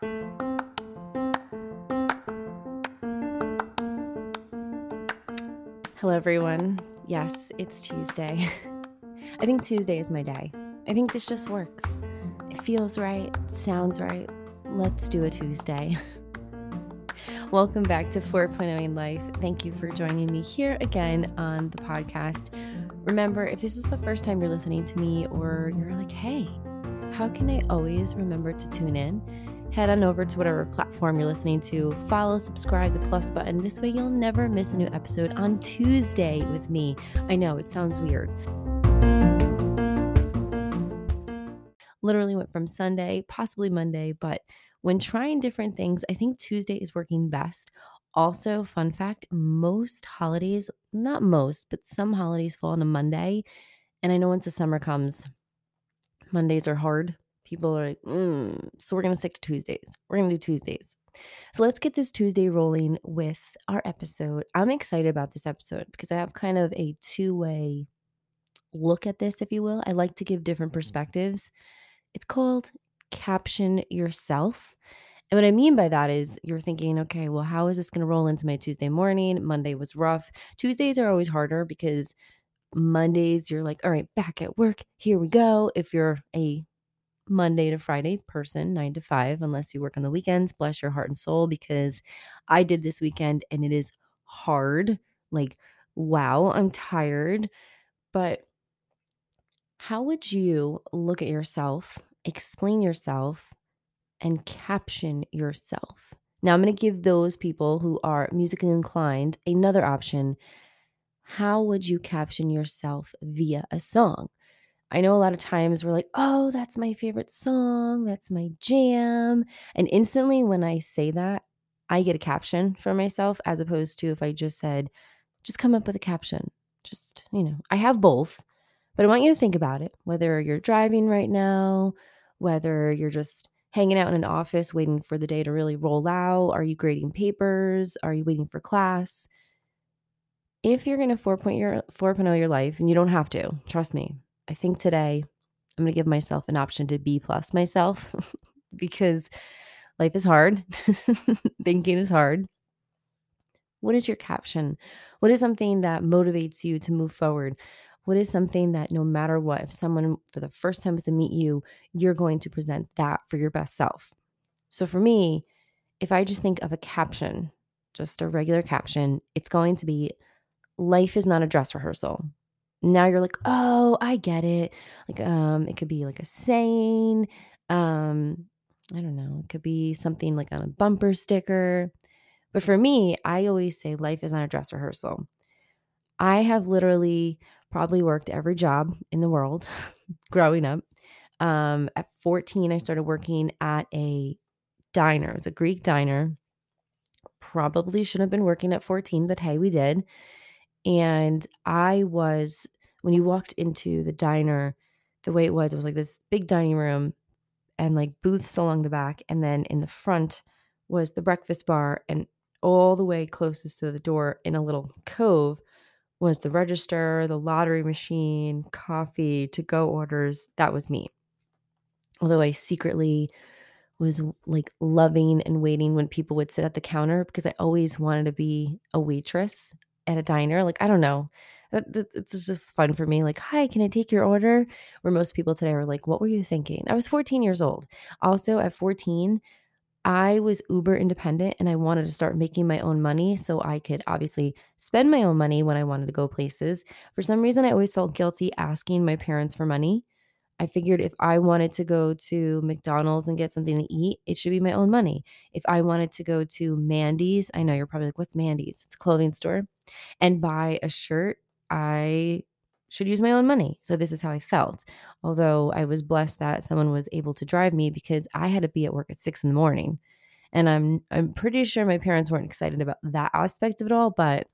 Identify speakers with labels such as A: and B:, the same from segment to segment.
A: Hello, everyone. Yes, it's Tuesday. I think Tuesday is my day. I think this just works. It feels right, sounds right. Let's do a Tuesday. Welcome back to 4.0 in Life. Thank you for joining me here again on the podcast. Remember, if this is the first time you're listening to me, or you're like, hey, how can I always remember to tune in? Head on over to whatever platform you're listening to, follow, subscribe, the plus button. This way, you'll never miss a new episode on Tuesday with me. I know it sounds weird. Literally went from Sunday, possibly Monday, but when trying different things, I think Tuesday is working best. Also, fun fact most holidays, not most, but some holidays fall on a Monday. And I know once the summer comes, Mondays are hard people are like, mm, so we're going to stick to Tuesdays. We're going to do Tuesdays. So let's get this Tuesday rolling with our episode. I'm excited about this episode because I have kind of a two way look at this, if you will. I like to give different perspectives. It's called Caption Yourself. And what I mean by that is you're thinking, okay, well, how is this going to roll into my Tuesday morning? Monday was rough. Tuesdays are always harder because Mondays, you're like, all right, back at work. Here we go. If you're a Monday to Friday person, nine to five, unless you work on the weekends. Bless your heart and soul, because I did this weekend and it is hard. Like, wow, I'm tired. But how would you look at yourself, explain yourself, and caption yourself? Now, I'm going to give those people who are musically inclined another option. How would you caption yourself via a song? I know a lot of times we're like, oh, that's my favorite song. That's my jam. And instantly, when I say that, I get a caption for myself as opposed to if I just said, just come up with a caption. Just, you know, I have both, but I want you to think about it whether you're driving right now, whether you're just hanging out in an office waiting for the day to really roll out. Are you grading papers? Are you waiting for class? If you're going to 4.0 your, 4.0 your life, and you don't have to, trust me, I think today I'm going to give myself an option to B plus myself because life is hard. Thinking is hard. What is your caption? What is something that motivates you to move forward? What is something that no matter what, if someone for the first time is to meet you, you're going to present that for your best self? So for me, if I just think of a caption, just a regular caption, it's going to be life is not a dress rehearsal now you're like, "Oh, I get it." Like, um, it could be like a saying, um, I don't know, it could be something like on a bumper sticker. But for me, I always say life is not a dress rehearsal. I have literally probably worked every job in the world growing up. Um, at 14, I started working at a diner. It's a Greek diner. Probably shouldn't have been working at 14, but hey, we did. And I was, when you walked into the diner, the way it was, it was like this big dining room and like booths along the back. And then in the front was the breakfast bar. And all the way closest to the door in a little cove was the register, the lottery machine, coffee, to go orders. That was me. Although I secretly was like loving and waiting when people would sit at the counter because I always wanted to be a waitress at a diner. Like, I don't know. It's just fun for me. Like, hi, can I take your order? Where most people today are like, what were you thinking? I was 14 years old. Also, at 14, I was uber independent and I wanted to start making my own money so I could obviously spend my own money when I wanted to go places. For some reason, I always felt guilty asking my parents for money. I figured if I wanted to go to McDonald's and get something to eat, it should be my own money. If I wanted to go to Mandee's, I know you're probably like, what's Mandee's? It's a clothing store, and buy a shirt, I should use my own money. So this is how I felt. Although I was blessed that someone was able to drive me because I had to be at work at six in the morning. And I'm I'm pretty sure my parents weren't excited about that aspect of it all, but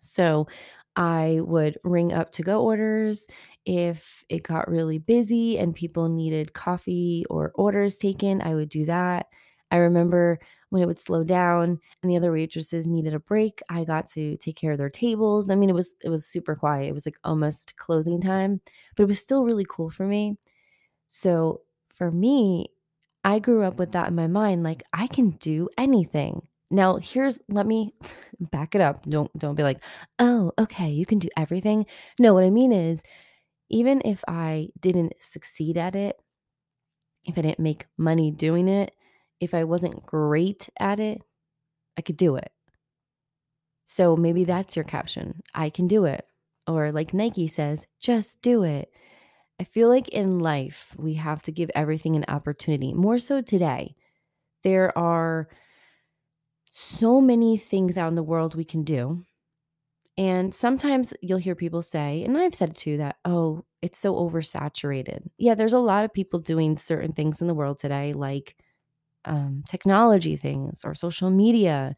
A: so I would ring up to go orders if it got really busy and people needed coffee or orders taken, I would do that. I remember when it would slow down and the other waitresses needed a break, I got to take care of their tables. I mean, it was it was super quiet. It was like almost closing time, but it was still really cool for me. So, for me, I grew up with that in my mind, like, I can do anything. Now, here's let me back it up. Don't don't be like, "Oh, okay, you can do everything." No, what I mean is, even if I didn't succeed at it, if I didn't make money doing it, if I wasn't great at it, I could do it. So maybe that's your caption. I can do it. Or like Nike says, just do it. I feel like in life, we have to give everything an opportunity, more so today. There are so many things out in the world we can do. And sometimes you'll hear people say, and I've said it too, that, oh, it's so oversaturated. Yeah, there's a lot of people doing certain things in the world today, like um, technology things or social media.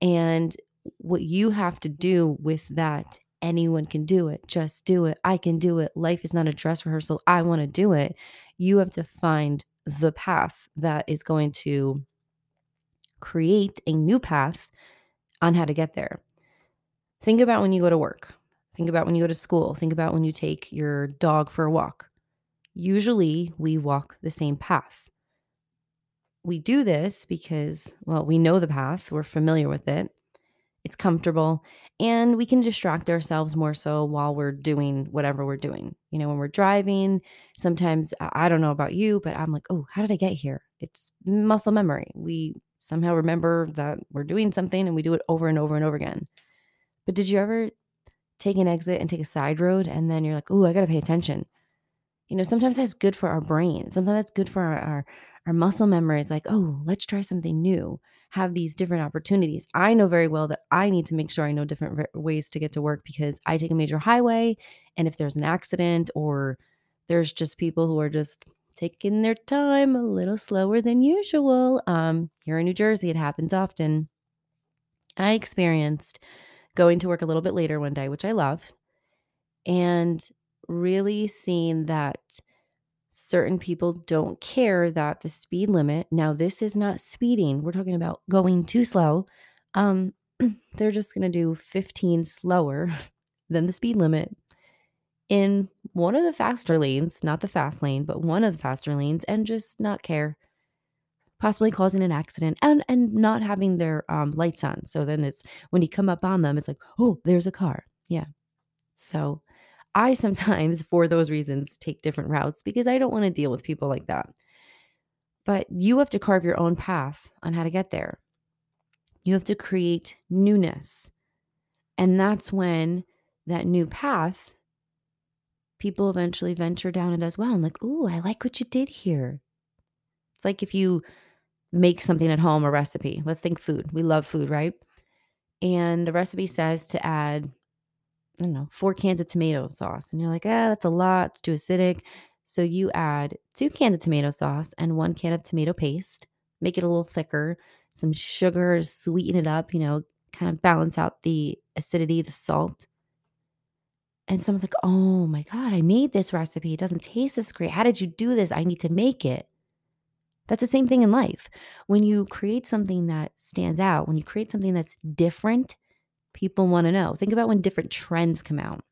A: And what you have to do with that, anyone can do it. Just do it. I can do it. Life is not a dress rehearsal. I want to do it. You have to find the path that is going to create a new path on how to get there. Think about when you go to work. Think about when you go to school. Think about when you take your dog for a walk. Usually, we walk the same path. We do this because, well, we know the path, we're familiar with it, it's comfortable, and we can distract ourselves more so while we're doing whatever we're doing. You know, when we're driving, sometimes I don't know about you, but I'm like, oh, how did I get here? It's muscle memory. We somehow remember that we're doing something and we do it over and over and over again. But did you ever take an exit and take a side road and then you're like, oh, I got to pay attention? You know, sometimes that's good for our brain. Sometimes that's good for our, our, our muscle memory. It's like, oh, let's try something new, have these different opportunities. I know very well that I need to make sure I know different ways to get to work because I take a major highway. And if there's an accident or there's just people who are just taking their time a little slower than usual. Um, here in New Jersey, it happens often. I experienced going to work a little bit later one day, which I loved, and really seeing that certain people don't care that the speed limit now this is not speeding we're talking about going too slow um they're just going to do 15 slower than the speed limit in one of the faster lanes, not the fast lane, but one of the faster lanes, and just not care, possibly causing an accident and and not having their um, lights on. So then it's when you come up on them, it's like, oh, there's a car. Yeah. So I sometimes, for those reasons, take different routes because I don't want to deal with people like that. But you have to carve your own path on how to get there. You have to create newness. And that's when that new path people eventually venture down it as well. And like, ooh, I like what you did here. It's like if you make something at home, a recipe. Let's think food. We love food, right? And the recipe says to add, I don't know, four cans of tomato sauce. And you're like, ah, that's a lot. It's too acidic. So you add two cans of tomato sauce and one can of tomato paste, make it a little thicker, some sugar, sweeten it up, you know, kind of balance out the acidity, the salt and someone's like, "Oh my god, I made this recipe. It doesn't taste this great. How did you do this? I need to make it." That's the same thing in life. When you create something that stands out, when you create something that's different, people want to know. Think about when different trends come out.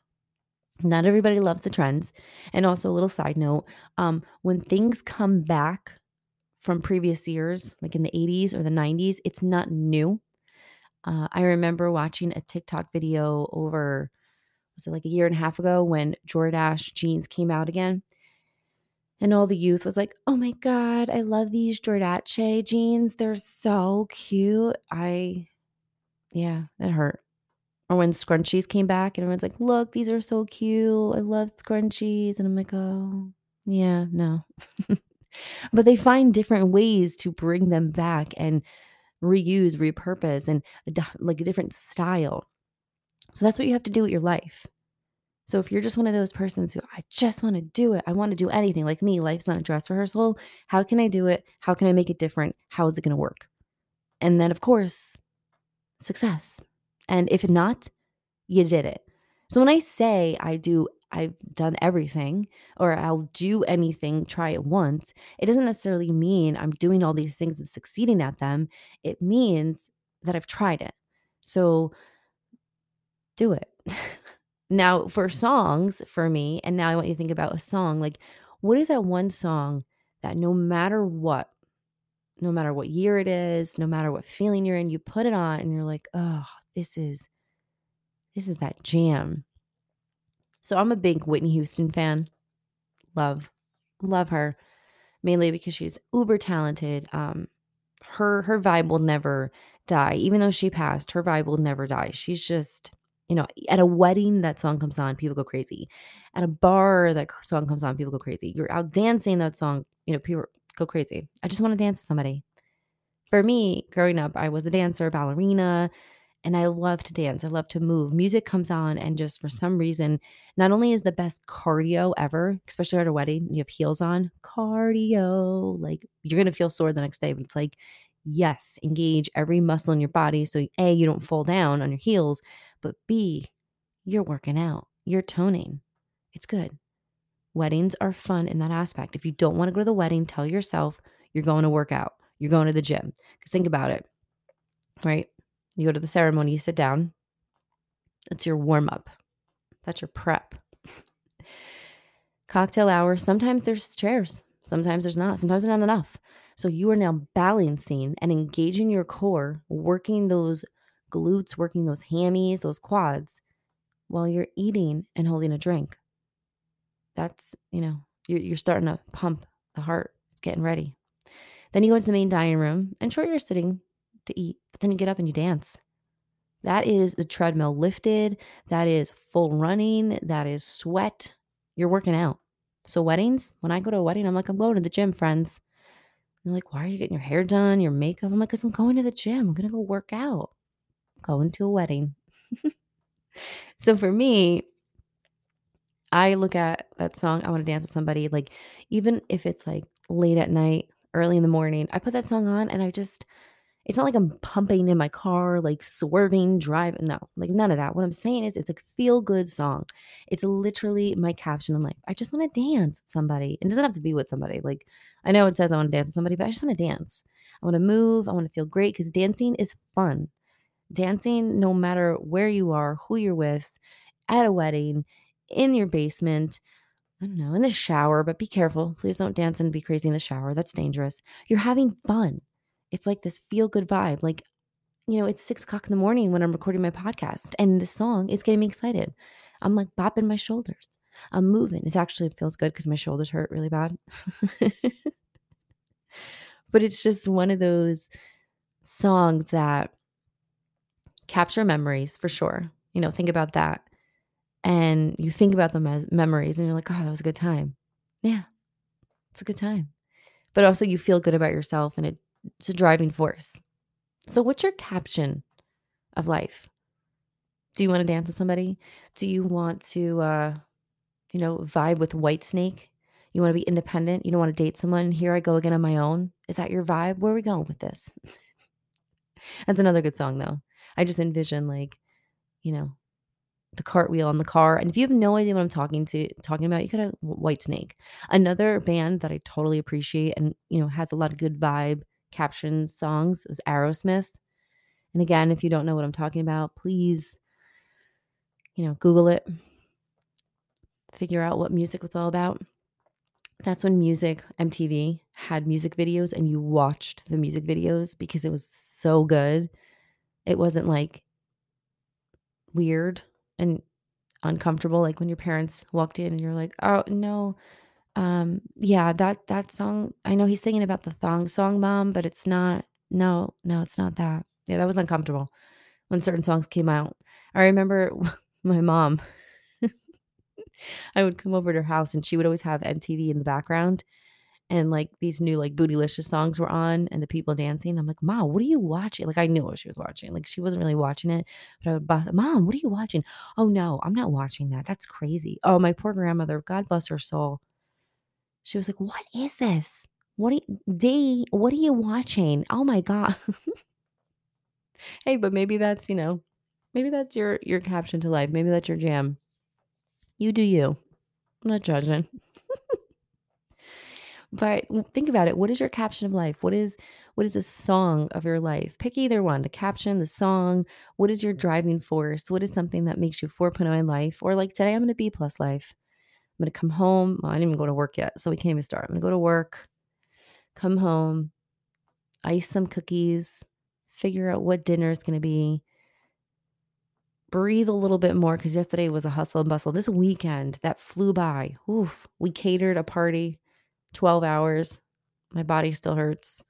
A: Not everybody loves the trends. And also, a little side note um, when things come back from previous years, like in the 80s or the 90s, it's not new. Uh, I remember watching a TikTok video over was it like a year and a half ago when Jordache jeans came out again? And all the youth was like, oh my God, I love these Jordache jeans. They're so cute. I, yeah, it hurt. Or when scrunchies came back and everyone's like, look, these are so cute. I love scrunchies. And I'm like, oh, yeah, no. but they find different ways to bring them back and reuse, repurpose, and like a different style. So that's what you have to do with your life. So if you're just one of those persons who I just want to do it, I want to do anything like me, life's not a dress rehearsal. How can I do it? How can I make it different? How is it going to work? And then, of course, success. And if not, you did it. So when I say I do, I've done everything or I'll do anything, try it once, it doesn't necessarily mean I'm doing all these things and succeeding at them. It means that I've tried it. So do it. now, for songs, for me, and now I want you to think about a song like, what is that one song that no matter what, no matter what year it is, no matter what feeling you're in, you put it on and you're like, "Oh, this is this is that jam." So I'm a big Whitney Houston fan. Love, love her, mainly because she's uber talented. Um, her her vibe will never die. Even though she passed, her vibe will never die. She's just, you know, at a wedding, that song comes on, people go crazy. At a bar, that song comes on, people go crazy. You're out dancing that song, you know, people go crazy. I just want to dance with somebody. For me, growing up, I was a dancer, ballerina, and I love to dance. I love to move. Music comes on, and just for some reason, not only is the best cardio ever, especially at a wedding, you have heels on, cardio, like you're gonna feel sore the next day, but it's like, yes, engage every muscle in your body. So, A, you don't fall down on your heels, but B, you're working out, you're toning. It's good. Weddings are fun in that aspect. If you don't want to go to the wedding, tell yourself you're going to work out, you're going to the gym. Because think about it, right? You go to the ceremony, you sit down. That's your warm up. That's your prep. Cocktail hour, sometimes there's chairs, sometimes there's not, sometimes there's not enough. So you are now balancing and engaging your core, working those glutes, working those hammies, those quads while you're eating and holding a drink. That's, you know, you're, you're starting to pump the heart. It's getting ready. Then you go into the main dining room, and sure, you're sitting to eat, but then you get up and you dance. That is the treadmill lifted. That is full running. That is sweat. You're working out. So, weddings, when I go to a wedding, I'm like, I'm going to the gym, friends. They're like, why are you getting your hair done, your makeup? I'm like, because I'm going to the gym. I'm going to go work out. I'm going to a wedding. so, for me, I look at that song, I want to dance with somebody. Like, even if it's like late at night, early in the morning, I put that song on and I just, it's not like I'm pumping in my car, like swerving, driving. No, like none of that. What I'm saying is it's a feel good song. It's literally my caption in life. I just want to dance with somebody. It doesn't have to be with somebody. Like I know it says I want to dance with somebody, but I just want to dance. I want to move. I want to feel great because dancing is fun. Dancing, no matter where you are, who you're with, at a wedding, in your basement, I don't know, in the shower, but be careful. Please don't dance and be crazy in the shower. That's dangerous. You're having fun. It's like this feel good vibe. Like, you know, it's six o'clock in the morning when I'm recording my podcast, and the song is getting me excited. I'm like bopping my shoulders. I'm moving. It actually feels good because my shoulders hurt really bad. but it's just one of those songs that capture memories for sure. You know, think about that. And you think about them as memories and you're like, oh, that was a good time. Yeah, it's a good time. But also, you feel good about yourself and it it's a driving force. So, what's your caption of life? Do you want to dance with somebody? Do you want to, uh, you know, vibe with Whitesnake? You want to be independent? You don't want to date someone? Here I go again on my own. Is that your vibe? Where are we going with this? That's another good song, though. I just envision like, you know, the cartwheel on the car. And if you have no idea what I'm talking to talking about, you could have Whitesnake. Another band that I totally appreciate and you know has a lot of good vibe caption songs is Aerosmith. And again, if you don't know what I'm talking about, please, you know, Google it, figure out what music was all about. That's when music, MTV, had music videos and you watched the music videos because it was so good. It wasn't like weird and uncomfortable like when your parents walked in and you're like, "Oh, no, um, yeah, that that song, I know he's singing about the thong song, mom, but it's not no, no, it's not that. Yeah, that was uncomfortable when certain songs came out. I remember my mom, I would come over to her house and she would always have MTV in the background and like these new like bootylicious songs were on and the people dancing. I'm like, Mom, what are you watching? Like I knew what she was watching. Like she wasn't really watching it, but I would buy, Mom, what are you watching? Oh no, I'm not watching that. That's crazy. Oh, my poor grandmother, God bless her soul. She was like, "What is this? What are you D, what are you watching? Oh my god." Hey, but maybe that's, you know, maybe that's your your caption to life. Maybe that's your jam. You do you. I'm not judging. But think about it. What is your caption of life? What is what is a song of your life? Pick either one, the caption, the song. What is your driving force? What is something that makes you 4.0 in life? Or like today, I'm going to B plus life. I'm going to come home. Well, I didn't even go to work yet, so we can't even start. I'm going to go to work. come home, ice some cookies, figure out what dinner is going to be, breathe a little bit more because yesterday was a hustle and bustle. This weekend that flew by. Oof, we catered a party, 12 hours. My body still hurts.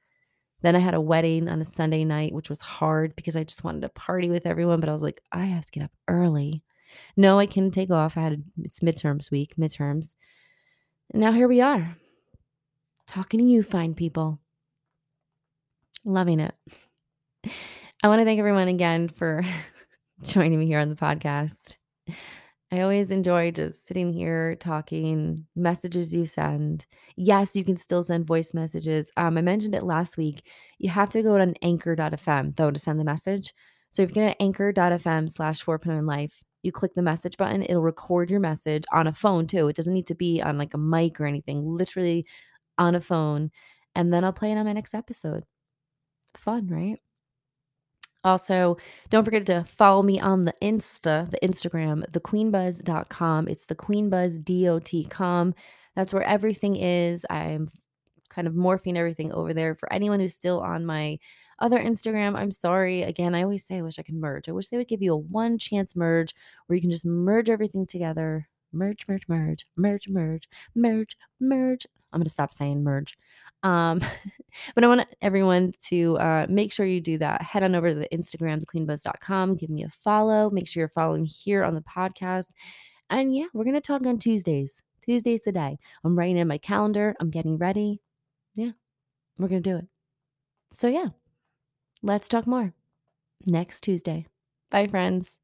A: Then I had a wedding on a Sunday night, which was hard because I just wanted to party with everyone, but I was like, I have to get up early. No, I can take off. I had it's midterms week, midterms. And now here we are. Talking to you fine people. Loving it. I want to thank everyone again for joining me here on the podcast. I always enjoy just sitting here talking, messages you send. Yes, you can still send voice messages. Um, I mentioned it last week. You have to go to anchor.fm though to send the message. So if you go to anchor.fm slash 4.0 life, you click the message button, it'll record your message on a phone too. It doesn't need to be on like a mic or anything, literally on a phone. And then I'll play it on my next episode. Fun, right? Also, don't forget to follow me on the Insta, the Instagram, thequeenbuzz.com. It's the queenbuzz.com. That's where everything is. I'm kind of morphing everything over there. For anyone who's still on my other Instagram, I'm sorry. Again, I always say I wish I could merge. I wish they would give you a one chance merge where you can just merge everything together. Merge, merge, merge, merge, merge, merge, merge. I'm going to stop saying merge. Um, but I want everyone to uh, make sure you do that. Head on over to the Instagram, thequeenbuzz.com. Give me a follow. Make sure you're following here on the podcast. And yeah, we're going to talk on Tuesdays. Tuesday's the day. I'm writing in my calendar. I'm getting ready. Yeah, we're going to do it. So yeah, let's talk more next Tuesday. Bye, friends.